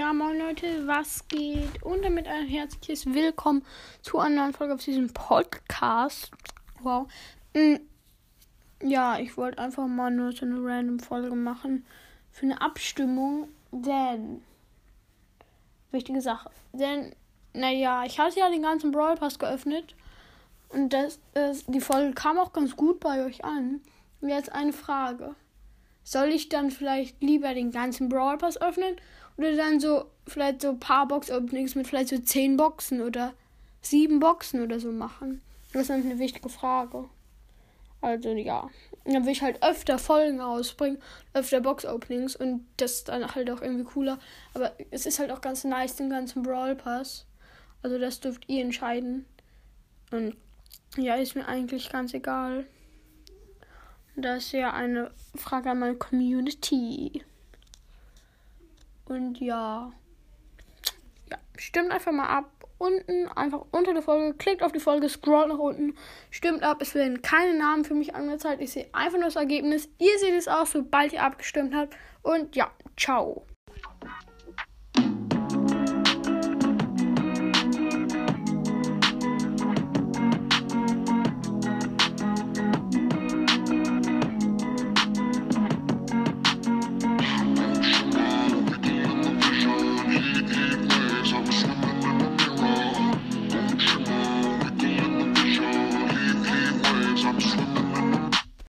Ja, moin Leute, was geht? Und damit ein herzliches Willkommen zu einer neuen Folge auf diesem Podcast. Wow. Mm, Ja, ich wollte einfach mal nur so eine random Folge machen für eine Abstimmung, denn wichtige Sache. Denn, naja, ich hatte ja den ganzen Brawl Pass geöffnet und das, das, die Folge kam auch ganz gut bei euch an. Jetzt eine Frage. Soll ich dann vielleicht lieber den ganzen Brawl Pass öffnen oder dann so vielleicht so ein paar Box-Openings mit vielleicht so zehn Boxen oder sieben Boxen oder so machen? Das ist eine wichtige Frage. Also ja, dann will ich halt öfter Folgen rausbringen, öfter Box-Openings und das ist dann halt auch irgendwie cooler. Aber es ist halt auch ganz nice, den ganzen Brawl Pass. Also das dürft ihr entscheiden. Und ja, ist mir eigentlich ganz egal. Das ist ja eine Frage an meine Community. Und ja. Ja, stimmt einfach mal ab. Unten, einfach unter der Folge, klickt auf die Folge, scrollt nach unten, stimmt ab. Es werden keine Namen für mich angezeigt. Ich sehe einfach nur das Ergebnis. Ihr seht es auch, sobald ihr abgestimmt habt. Und ja, ciao.